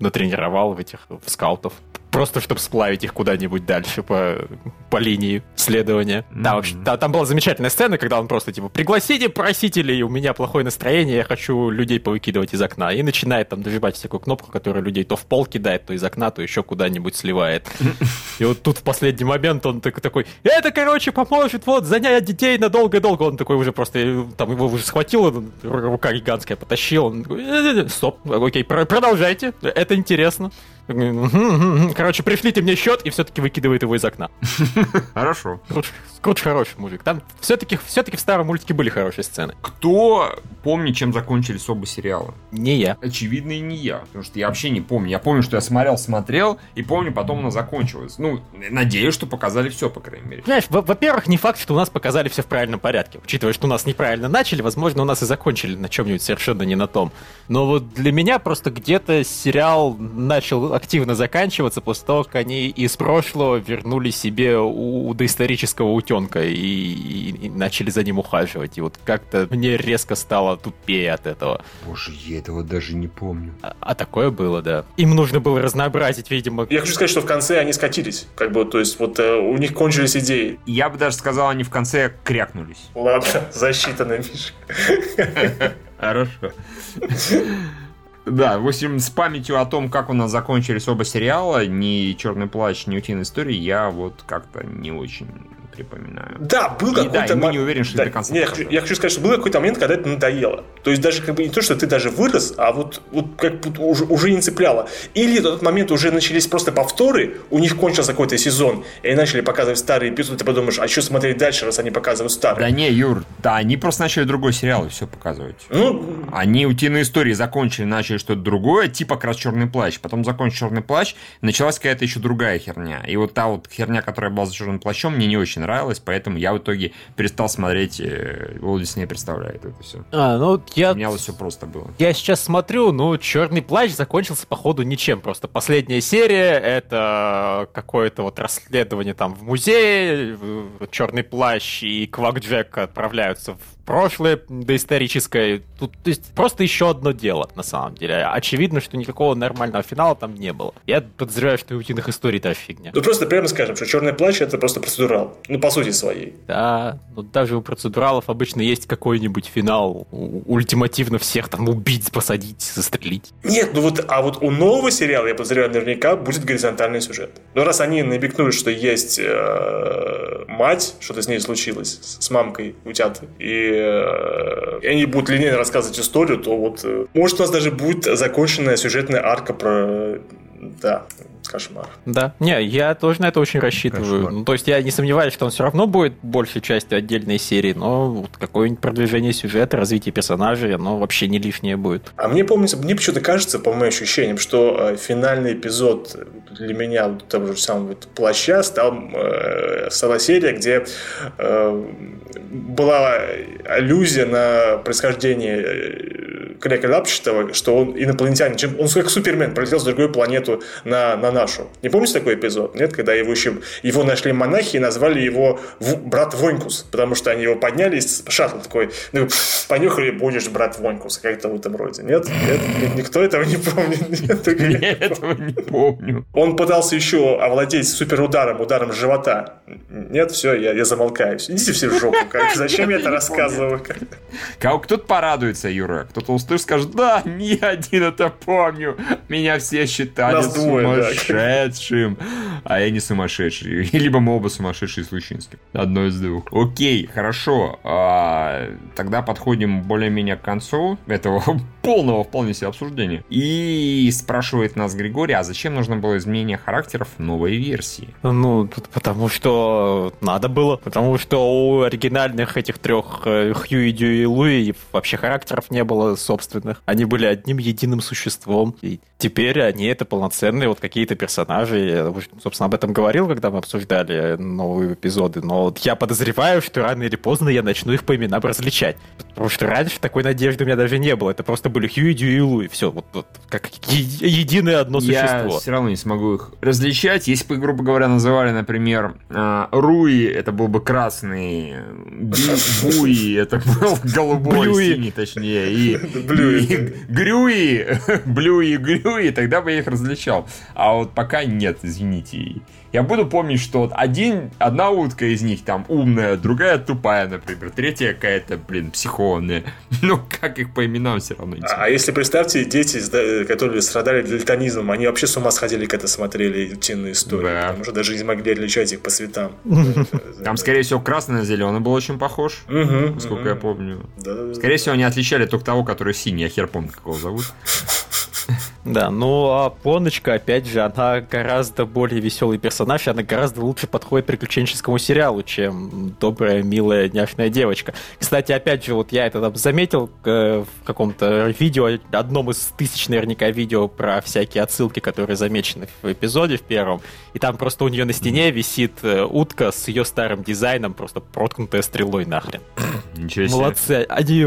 натренировал в этих в скаутов просто чтобы сплавить их куда-нибудь дальше по, по линии следования. Mm-hmm. Да, вообще, да, там была замечательная сцена, когда он просто типа пригласите просителей, у меня плохое настроение, я хочу людей повыкидывать из окна. И начинает там дожимать всякую кнопку, которая людей то в пол кидает, то из окна, то еще куда-нибудь сливает. И вот тут в последний момент он такой, это, короче, поможет вот занять детей на долго-долго. Он такой уже просто, там его уже схватил, рука гигантская потащил. Он такой, «Э, стоп, окей, продолжайте, это интересно. Короче, пришлите мне счет и все-таки выкидывает его из окна. Хорошо. Скрудж хороший мужик. Там все-таки все в старом мультике были хорошие сцены. Кто помнит, чем закончились оба сериала? Не я. Очевидно, и не я. Потому что я вообще не помню. Я помню, что я смотрел, смотрел, и помню, потом она закончилась. Ну, надеюсь, что показали все, по крайней мере. Знаешь, во-первых, не факт, что у нас показали все в правильном порядке. Учитывая, что у нас неправильно начали, возможно, у нас и закончили на чем-нибудь совершенно не на том. Но вот для меня просто где-то сериал начал активно заканчиваться после того, как они из прошлого вернули себе у, у доисторического утенка и, и, и начали за ним ухаживать. И вот как-то мне резко стало тупее от этого. Боже, я этого даже не помню. А, а такое было, да. Им нужно было разнообразить, видимо. Я хочу сказать, что в конце они скатились. Как бы, то есть, вот э, у них кончились идеи. Я бы даже сказал, они в конце крякнулись. Ладно, засчитано, Миша. Хорошо. Да, в общем, с памятью о том, как у нас закончились оба сериала, ни «Черный плащ», ни «Утиная история», я вот как-то не очень припоминаю. Да, был какой-то... Да, мы не уверен, что да, до конца. Нет, я, я хочу сказать, что был какой-то момент, когда это надоело. То есть даже как бы не то, что ты даже вырос, а вот, вот как бы уже, уже не цепляло. Или в тот момент уже начались просто повторы, у них кончился какой-то сезон, и они начали показывать старые эпизоды, ты подумаешь, а что смотреть дальше, раз они показывают старые? Да не, Юр, да, они просто начали другой сериал и все показывать. Ну... Они утиные истории закончили, начали что-то другое, типа как раз «Черный плащ», потом закончил «Черный плащ», началась какая-то еще другая херня. И вот та вот херня, которая была за «Черным плащом», мне не очень нравилось, поэтому я в итоге перестал смотреть э, Уолт Дисней представляет это все. А, ну я... У меня вот все просто было. Я сейчас смотрю, ну, Черный плащ закончился, походу, ничем. Просто последняя серия — это какое-то вот расследование там в музее, Черный плащ и Квак Джек отправляются в прошлое доисторическое. Тут, то есть, просто еще одно дело, на самом деле. Очевидно, что никакого нормального финала там не было. Я подозреваю, что и утиных историй та фигня. Ну, просто прямо скажем, что «Черный плащ» — это просто процедурал. Ну, по сути своей. Да, но даже у процедуралов обычно есть какой-нибудь финал. Ультимативно всех там убить, посадить, застрелить. Нет, ну вот, а вот у нового сериала, я подозреваю, наверняка будет горизонтальный сюжет. Но раз они намекнули, что есть э, мать, что-то с ней случилось, с мамкой утят, и И они будут линейно рассказывать историю, то вот э, может у нас даже будет законченная сюжетная арка про да, кошмар. Да, не, я тоже на это очень рассчитываю. Ну, то есть я не сомневаюсь, что он все равно будет большей частью отдельной серии, но вот какое-нибудь продвижение сюжета, развитие персонажей, оно вообще не лишнее будет. А мне помнится, мне почему-то кажется, по моим ощущениям, что э, финальный эпизод для меня вот того же самого вот плаща стал, э, стала серия, где э, была аллюзия на происхождение э, Крека Лапчатого, что он инопланетянин, чем он как Супермен пролетел с другой планету на, на нашу. Не помните такой эпизод? Нет, когда его еще его нашли монахи и назвали его брат Вонькус, потому что они его подняли из шаттл такой, ну, понюхали, будешь брат Вонькус, как-то в этом роде. Нет? Нет? Никто этого не помнит? Нет, я этого не помню. Он пытался еще овладеть суперударом, ударом живота. Нет, все, я, я замолкаю. Идите все в жопу. Как, зачем я это рассказываю? Кто-то порадуется, Юра. Кто-то услышит, скажет, да, не один это помню. Меня все считали сумасшедшим. А я не сумасшедший. Либо мы оба сумасшедшие с Лучинским. Одно из двух. Окей, хорошо. А, тогда подходим более-менее к концу этого полного вполне себе обсуждения. И спрашивает нас Григорий, а зачем нужно было изменение характеров новой версии? Ну, потому что надо было. Потому что у оригинальных этих трех э, Хью, Дью и Луи вообще характеров не было собственных. Они были одним единым существом. И теперь они это полноценные вот какие-то персонажи. Я, собственно, об этом говорил, когда мы обсуждали новые эпизоды. Но вот я подозреваю, что рано или поздно я начну их по именам различать. Потому что раньше такой надежды у меня даже не было. Это просто были Хью, Дью и Луи. Все, вот, вот как е- единое одно существо. Я все равно не смогу их различать. Если бы, грубо говоря, называли, например, э, Руи, это был бы красный, Буи, это был голубой, синий, точнее, и, и Грюи, Блюи, Грюи, тогда бы я их различал. А вот пока нет, извините я буду помнить, что вот один, одна утка из них там умная, другая тупая, например, третья какая-то, блин, психованная. Ну, как их по именам все равно интересно. А если представьте, дети, которые страдали дальтонизмом, они вообще с ума сходили, когда смотрели утиные истории, да. потому что даже не могли отличать их по цветам. Там, скорее всего, красный на зеленый был очень похож, насколько я помню. Скорее всего, они отличали только того, который синий, я хер помню, как его зовут. Да, ну а Поночка, опять же, она гораздо более веселый персонаж, и она гораздо лучше подходит приключенческому сериалу, чем добрая, милая, няшная девочка. Кстати, опять же, вот я это там заметил э, в каком-то видео, одном из тысяч наверняка видео про всякие отсылки, которые замечены в эпизоде в первом, и там просто у нее на стене висит э, утка с ее старым дизайном, просто проткнутая стрелой нахрен. Ничего себе. Молодцы. Они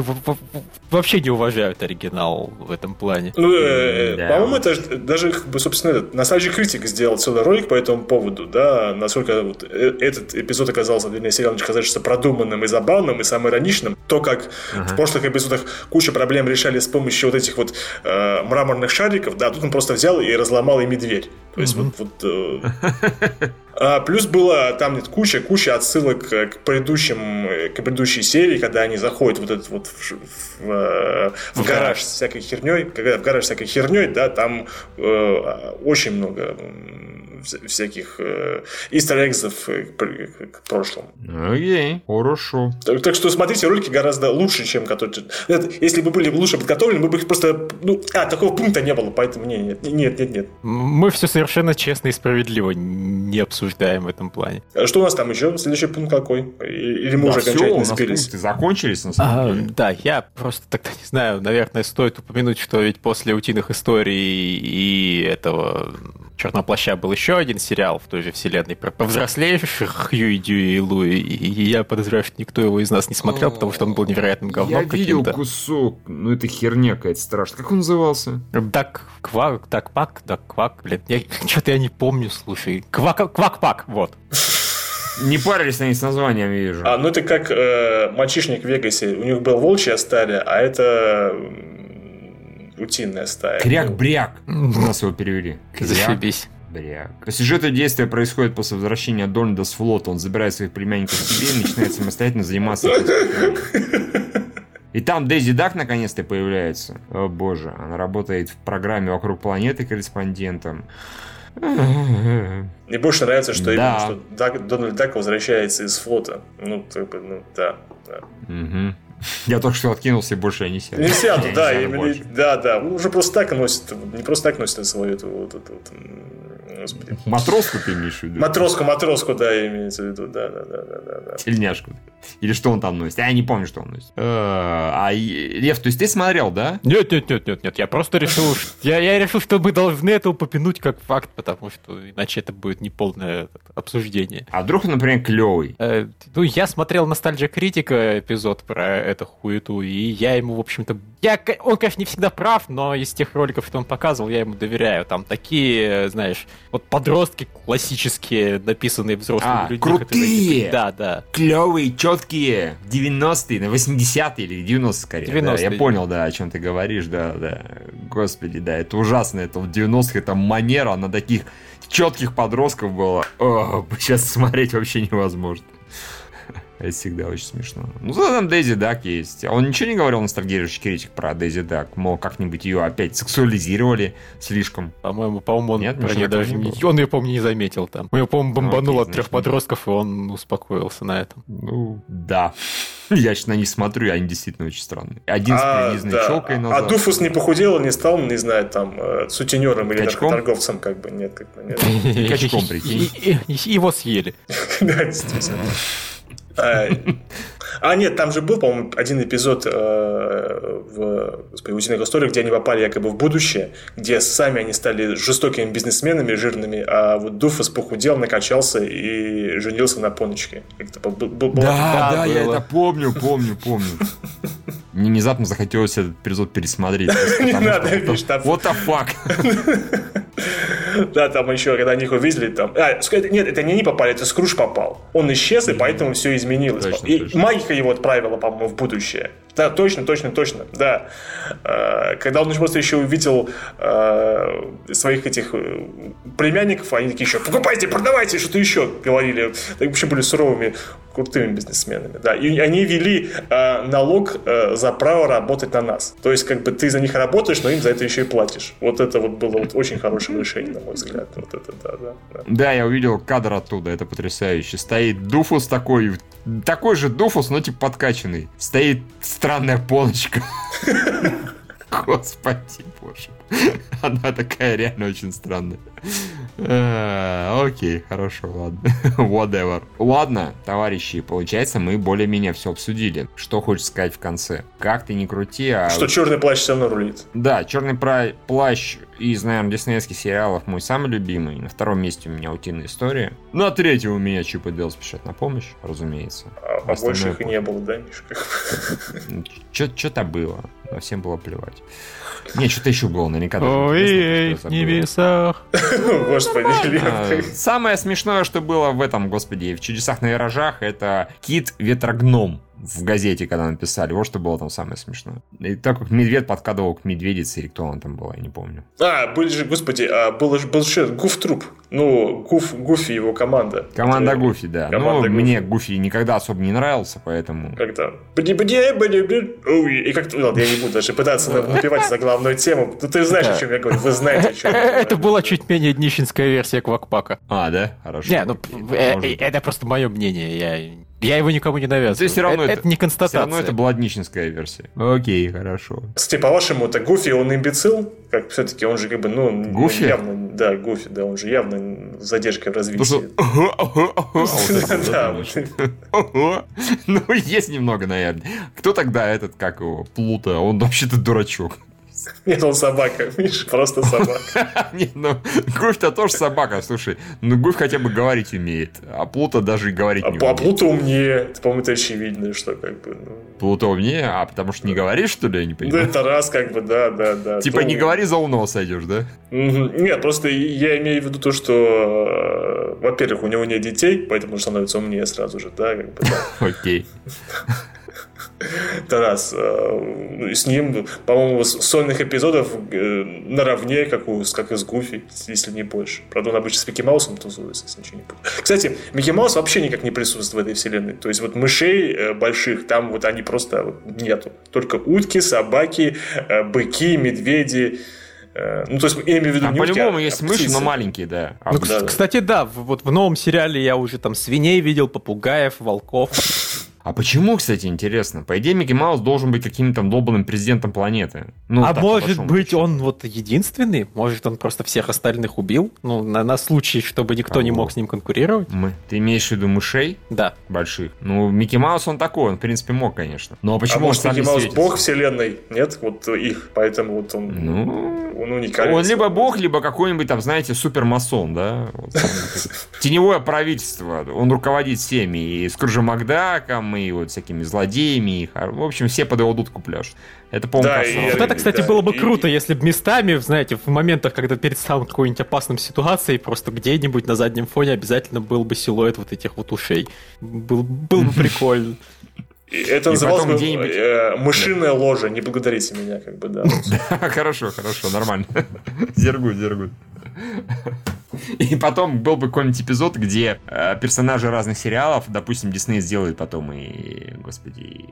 вообще не уважают оригинал в этом плане. Ну, э, да. по-моему, это даже, собственно, этот, Nostalgia Critic сделал целый ролик по этому поводу, да, насколько вот э, этот эпизод оказался для меня сериал кажется продуманным и забавным, и самым ироничным. То, как uh-huh. в прошлых эпизодах куча проблем решали с помощью вот этих вот э, мраморных шариков, да, тут он просто взял и разломал ими дверь. То есть uh-huh. вот, вот э, а, плюс было там нет куча, куча отсылок к предыдущим, к предыдущей серии, когда они заходят вот этот вот в, в, в, в гараж с всякой херней, когда в гараж с всякой херней, да, там э, очень много всяких э, э, к, к прошлому. Окей, хорошо. Так, так что смотрите ролики гораздо лучше, чем которые... Если бы были лучше подготовлены, мы бы их просто... Ну, а, такого пункта не было, поэтому нет, нет, нет, нет, нет. Мы все совершенно честно и справедливо не обсуждаем в этом плане. А что у нас там еще? Следующий пункт какой? Или мы да уже окончательно все, сбились? Пункты закончились, на самом а, деле. Да, я просто тогда не знаю, наверное, стоит упомянуть, что ведь после утиных историй и этого Черного плаща был еще один сериал в той же вселенной про повзрослевших Хью, Дьюи и Луи, и я подозреваю, что никто его из нас не смотрел, потому что он был невероятным говном Я видел кусок, ну это херня какая-то страшная. Как он назывался? Дак Квак, Дак Пак, Дак Квак, блин, я, что-то я не помню, слушай. Квак, Квак Пак, вот. Не парились они с названием, вижу. А, ну это как э, мальчишник в Вегасе. У них был волчья стая, а это утиная стая. Кряк-бряк. У нас его перевели. Зашибись. Бряк. Сюжетное действие происходит после возвращения Дональда с флота. Он забирает своих племянников к себе и начинает самостоятельно заниматься и там Дейзи Дак наконец-то появляется. О боже, она работает в программе «Вокруг планеты» корреспондентом. Мне больше нравится, что, да. именно, что Дак, Дональд Дак возвращается из флота. Ну, типа, ну, да. да. Угу. Я только что откинулся, и больше я не сяду. Не сяду, да, именно, да, да. Уже просто так носит, не просто так носит свою эту вот, эту, вот, Господи. Матроску ты имеешь в виду? Матроску, матроску, да, имеется в виду, да, да, да, да, да. Тельняшку. Или что он там носит? Я не помню, что он носит. Э, а Лев, то есть ты смотрел, да? Нет, нет, нет, нет, нет. Я просто решил, я, я решил, что мы должны это упомянуть как факт, потому что иначе это будет неполное обсуждение. А вдруг он, например, клевый? Э, ну, я смотрел Ностальджия Критика эпизод про эту хуету, и я ему, в общем-то... Я, он, конечно, не всегда прав, но из тех роликов, что он показывал, я ему доверяю. Там такие, знаешь, вот подростки классические, написанные взрослыми а, людьми. крутые! Которые, да, да. Клевые, четкие, 90-е, на 80-е или 90-е скорее. 90 да, я понял, да, о чем ты говоришь, да, да. Господи, да, это ужасно. Это в 90-х, это манера на таких четких подростков была. О, сейчас смотреть вообще невозможно. Это всегда очень смешно. Ну, зато там Дейзи Дак есть. А он ничего не говорил, ностальгирующий критик, про Дейзи Дак? Мол, как-нибудь ее опять сексуализировали слишком. По-моему, по-моему, он Нет, про нее даже не... Он ее, по-моему, не заметил там. У него, по-моему, бомбанул ну, окей, от трех подростков, и он успокоился на этом. Ну, да. Я сейчас на них смотрю, и они действительно очень странные. Один а, с прилизанной да. челкой назад. А Дуфус не похудел, не стал, не знаю, там, э, сутенером или наркоторговцем, как бы, нет. Как бы, нет. Качком, прикинь. Его съели. Да, действительно. А, а, нет, там же был, по-моему, один эпизод э, в «Утиных историях», где они попали якобы в будущее, где сами они стали жестокими бизнесменами, жирными, а вот Дуфус похудел, накачался и женился на поночке. Да, да, я это помню, помню, помню. Мне внезапно захотелось этот эпизод пересмотреть. Не надо, видишь, там... What the fuck? Да, там еще, когда они их увидели, там... А, нет, это не они попали, это Скруш попал. Он исчез, и поэтому все изменилось. Точно, и точно. магика его отправила, по-моему, в будущее. Да, точно, точно, точно, да. А, когда он просто еще увидел а, своих этих э, племянников, они такие еще, покупайте, продавайте, что-то еще говорили. Так вообще были суровыми, крутыми бизнесменами, да. И они вели а, налог за право работать на нас. То есть, как бы ты за них работаешь, но им за это еще и платишь. Вот это вот было вот очень хорошее решение, на мой взгляд. Вот это, да, да, да. Да, я увидел кадр оттуда, это потрясающе. Стоит Дуфус такой, такой же Дуфус, но типа подкачанный. Стоит странная полочка. Господи боже. Она такая реально очень странная. А, окей, хорошо, ладно. Whatever. Ладно, товарищи, получается, мы более-менее все обсудили. Что хочешь сказать в конце? Как ты не крути, а... Что черный плащ все равно рулит. Да, черный плащ из, наверное, диснеевских сериалов мой самый любимый. На втором месте у меня «Утиная история». На третьем у меня Чип и Дейл спешат на помощь, разумеется. А, а больше их и не было, да, Мишка? Что-то было, но всем было плевать. Не, что-то еще было, наверняка. Ой, в небесах. Господи, а, Самое смешное, что было в этом, господи, в «Чудесах на виражах», это кит-ветрогном в газете, когда написали. Вот что было там самое смешное. И так как медведь подкадывал к медведице, или кто он там была, я не помню. А, были же, господи, а был же, был же Гуф Труп. Ну, Гуф, Гуфи его команда. Команда Это... Гуфи, да. Команда ну, Гуфи. мне Гуфи никогда особо не нравился, поэтому... Как там? И как то я не буду даже пытаться напевать за главную тему. Ну, ты знаешь, о чем я говорю. Вы знаете, о чем Это была чуть менее днищенская версия Квакпака. А, да? Хорошо. Не, ну, э, э, это просто мое мнение. Я я его никому не навязываю. Все равно это, это не констатация. Все равно это бладничинская версия. Окей, хорошо. Кстати, по-вашему, это Гуфи, он имбецил? Как все-таки он же как бы, ну, Гуфи? явно, да, Гуфи, да, он же явно с задержкой в развитии. Ну, есть немного, наверное. Кто тогда этот, как его, Плута? Он вообще-то дурачок. Нет, он собака, Миша, просто собака. Нет, ну, Гуф-то тоже собака, слушай. Ну, Гуф хотя бы говорить умеет, а Плута даже и говорить не а умеет. А Плута умнее, по-моему, это очевидно, что как бы... Умнее? А потому что не говоришь, что ли, я не понимаю? Да, это раз, как бы, да, да, да. Типа не говори, за умного сойдешь, да? Нет, просто я имею в виду то, что, э, во-первых, у него нет детей, поэтому он становится умнее сразу же, да, как бы, да. Окей. Тарас. Э, с ним, по-моему, сольных эпизодов э, наравне, как, у, как и с Гуфи, если не больше. Правда, он обычно с Микки Маусом тусуется, если ничего не помню. Кстати, Микки Маус вообще никак не присутствует в этой вселенной. То есть вот мышей больших, там вот они просто вот нету. Только утки, собаки, быки, медведи, ну, то есть, я имею в виду а не по-любому а есть мыши, но маленькие, да. Ну, да, кстати, да, вот в новом сериале я уже там свиней видел, попугаев, волков. А почему, кстати, интересно? По идее, Микки Маус должен быть каким-то долбанным президентом планеты. Ну, а так, может быть, счету. он вот единственный? Может, он просто всех остальных убил? Ну, на, на случай, чтобы никто Кого? не мог с ним конкурировать? Мы. Ты имеешь в виду мышей? Да. Больших. Ну, Микки Маус, он такой, он, в принципе, мог, конечно. Но а почему а может, Микки Маус бог вселенной? Нет? Вот их, поэтому вот он... Ну, он уникален. Он либо бог, либо какой-нибудь там, знаете, супермасон, да? Теневое правительство. Он руководит всеми. И Скружем Макдаком, и вот всякими злодеями. В общем, все под его дудку пляшут. Это, по-моему, да, Вот это, кстати, да, было бы и... круто, если бы местами, знаете, в моментах, когда перед самой какой-нибудь опасной ситуацией, просто где-нибудь на заднем фоне обязательно был бы силуэт вот этих вот ушей. Был, был бы прикольно. Это называлось бы э, мышиная ложа, не благодарите меня, как бы, да. Хорошо, хорошо, нормально. Зергут, зергут. И потом был бы какой-нибудь эпизод, где э, персонажи разных сериалов, допустим, Дисней сделает потом и, господи,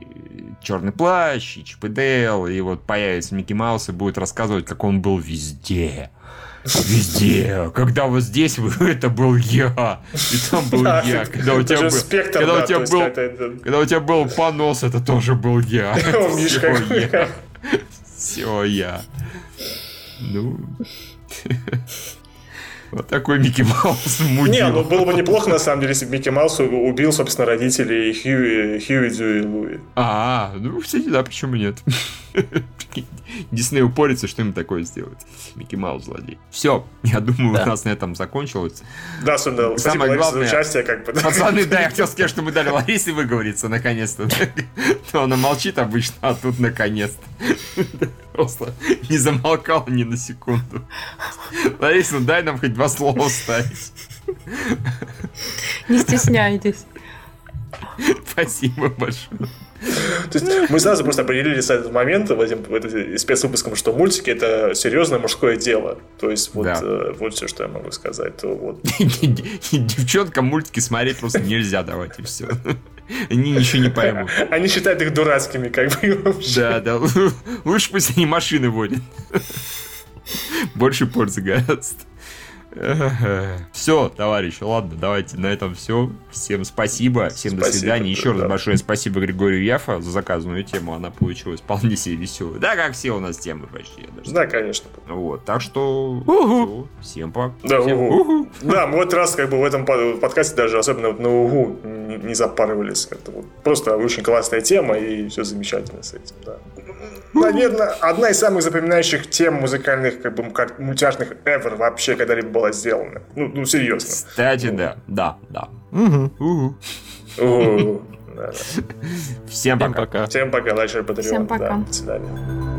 Черный плащ, и Чип и Дейл, и вот появится Микки Маус и будет рассказывать, как он был везде. Везде. Когда вот здесь вы, это был я. И там был я. Когда у тебя был, спектр, когда, да, у тебя был это... когда у тебя был понос, это тоже был я. Все я. Все я. Ну. Вот такой Микки Маус мудил. Не, ну было бы неплохо, на самом деле, если бы Микки Маус убил, собственно, родителей Хьюи, Хьюи Дью и Луи. А, ну, кстати, да, почему нет? Дисней упорится, что им такое сделать. Микки Маус злодей. Все, я думаю, да. у нас на этом закончилось. Да, Сундел, Самое главное, участие, как бы. Пацаны, да, я хотел сказать, что мы дали Ларисе выговориться, наконец-то. То она молчит обычно, а тут наконец-то. Просто не замолкал ни на секунду. Лариса, ну дай нам хоть два слова вставить. Не стесняйтесь. Спасибо большое. То есть мы сразу просто определили с этого момента в этим, в этом спецвыпуском, что мультики это серьезное мужское дело. То есть вот, да. э, вот все, что я могу сказать. То вот. Девчонкам мультики смотреть просто нельзя, давайте все. Они ничего не поймут. Они считают их дурацкими, как бы. Да, да. Лучше пусть они машины водят. Больше пользы гораздо. Все, товарищи, ладно, давайте на этом все. Всем спасибо, всем спасибо, до свидания. Еще да, раз большое спасибо Григорию Яфа за заказанную тему. Она получилась вполне себе веселая. Да, как все у нас темы почти. Я даже да, конечно. Вот, так что угу. все, всем пока. Да, всем угу. Угу. да, мы вот раз как бы в этом подкасте даже особенно вот на угу не, запарывались. Это вот просто очень классная тема и все замечательно с этим, да наверное, одна из самых запоминающих тем музыкальных, как бы, мультяшных ever вообще когда-либо была сделана. Ну, ну серьезно. Кстати, да, да, да. Угу. Всем пока. Всем пока, Лайшер Патреон. Всем пока. До свидания.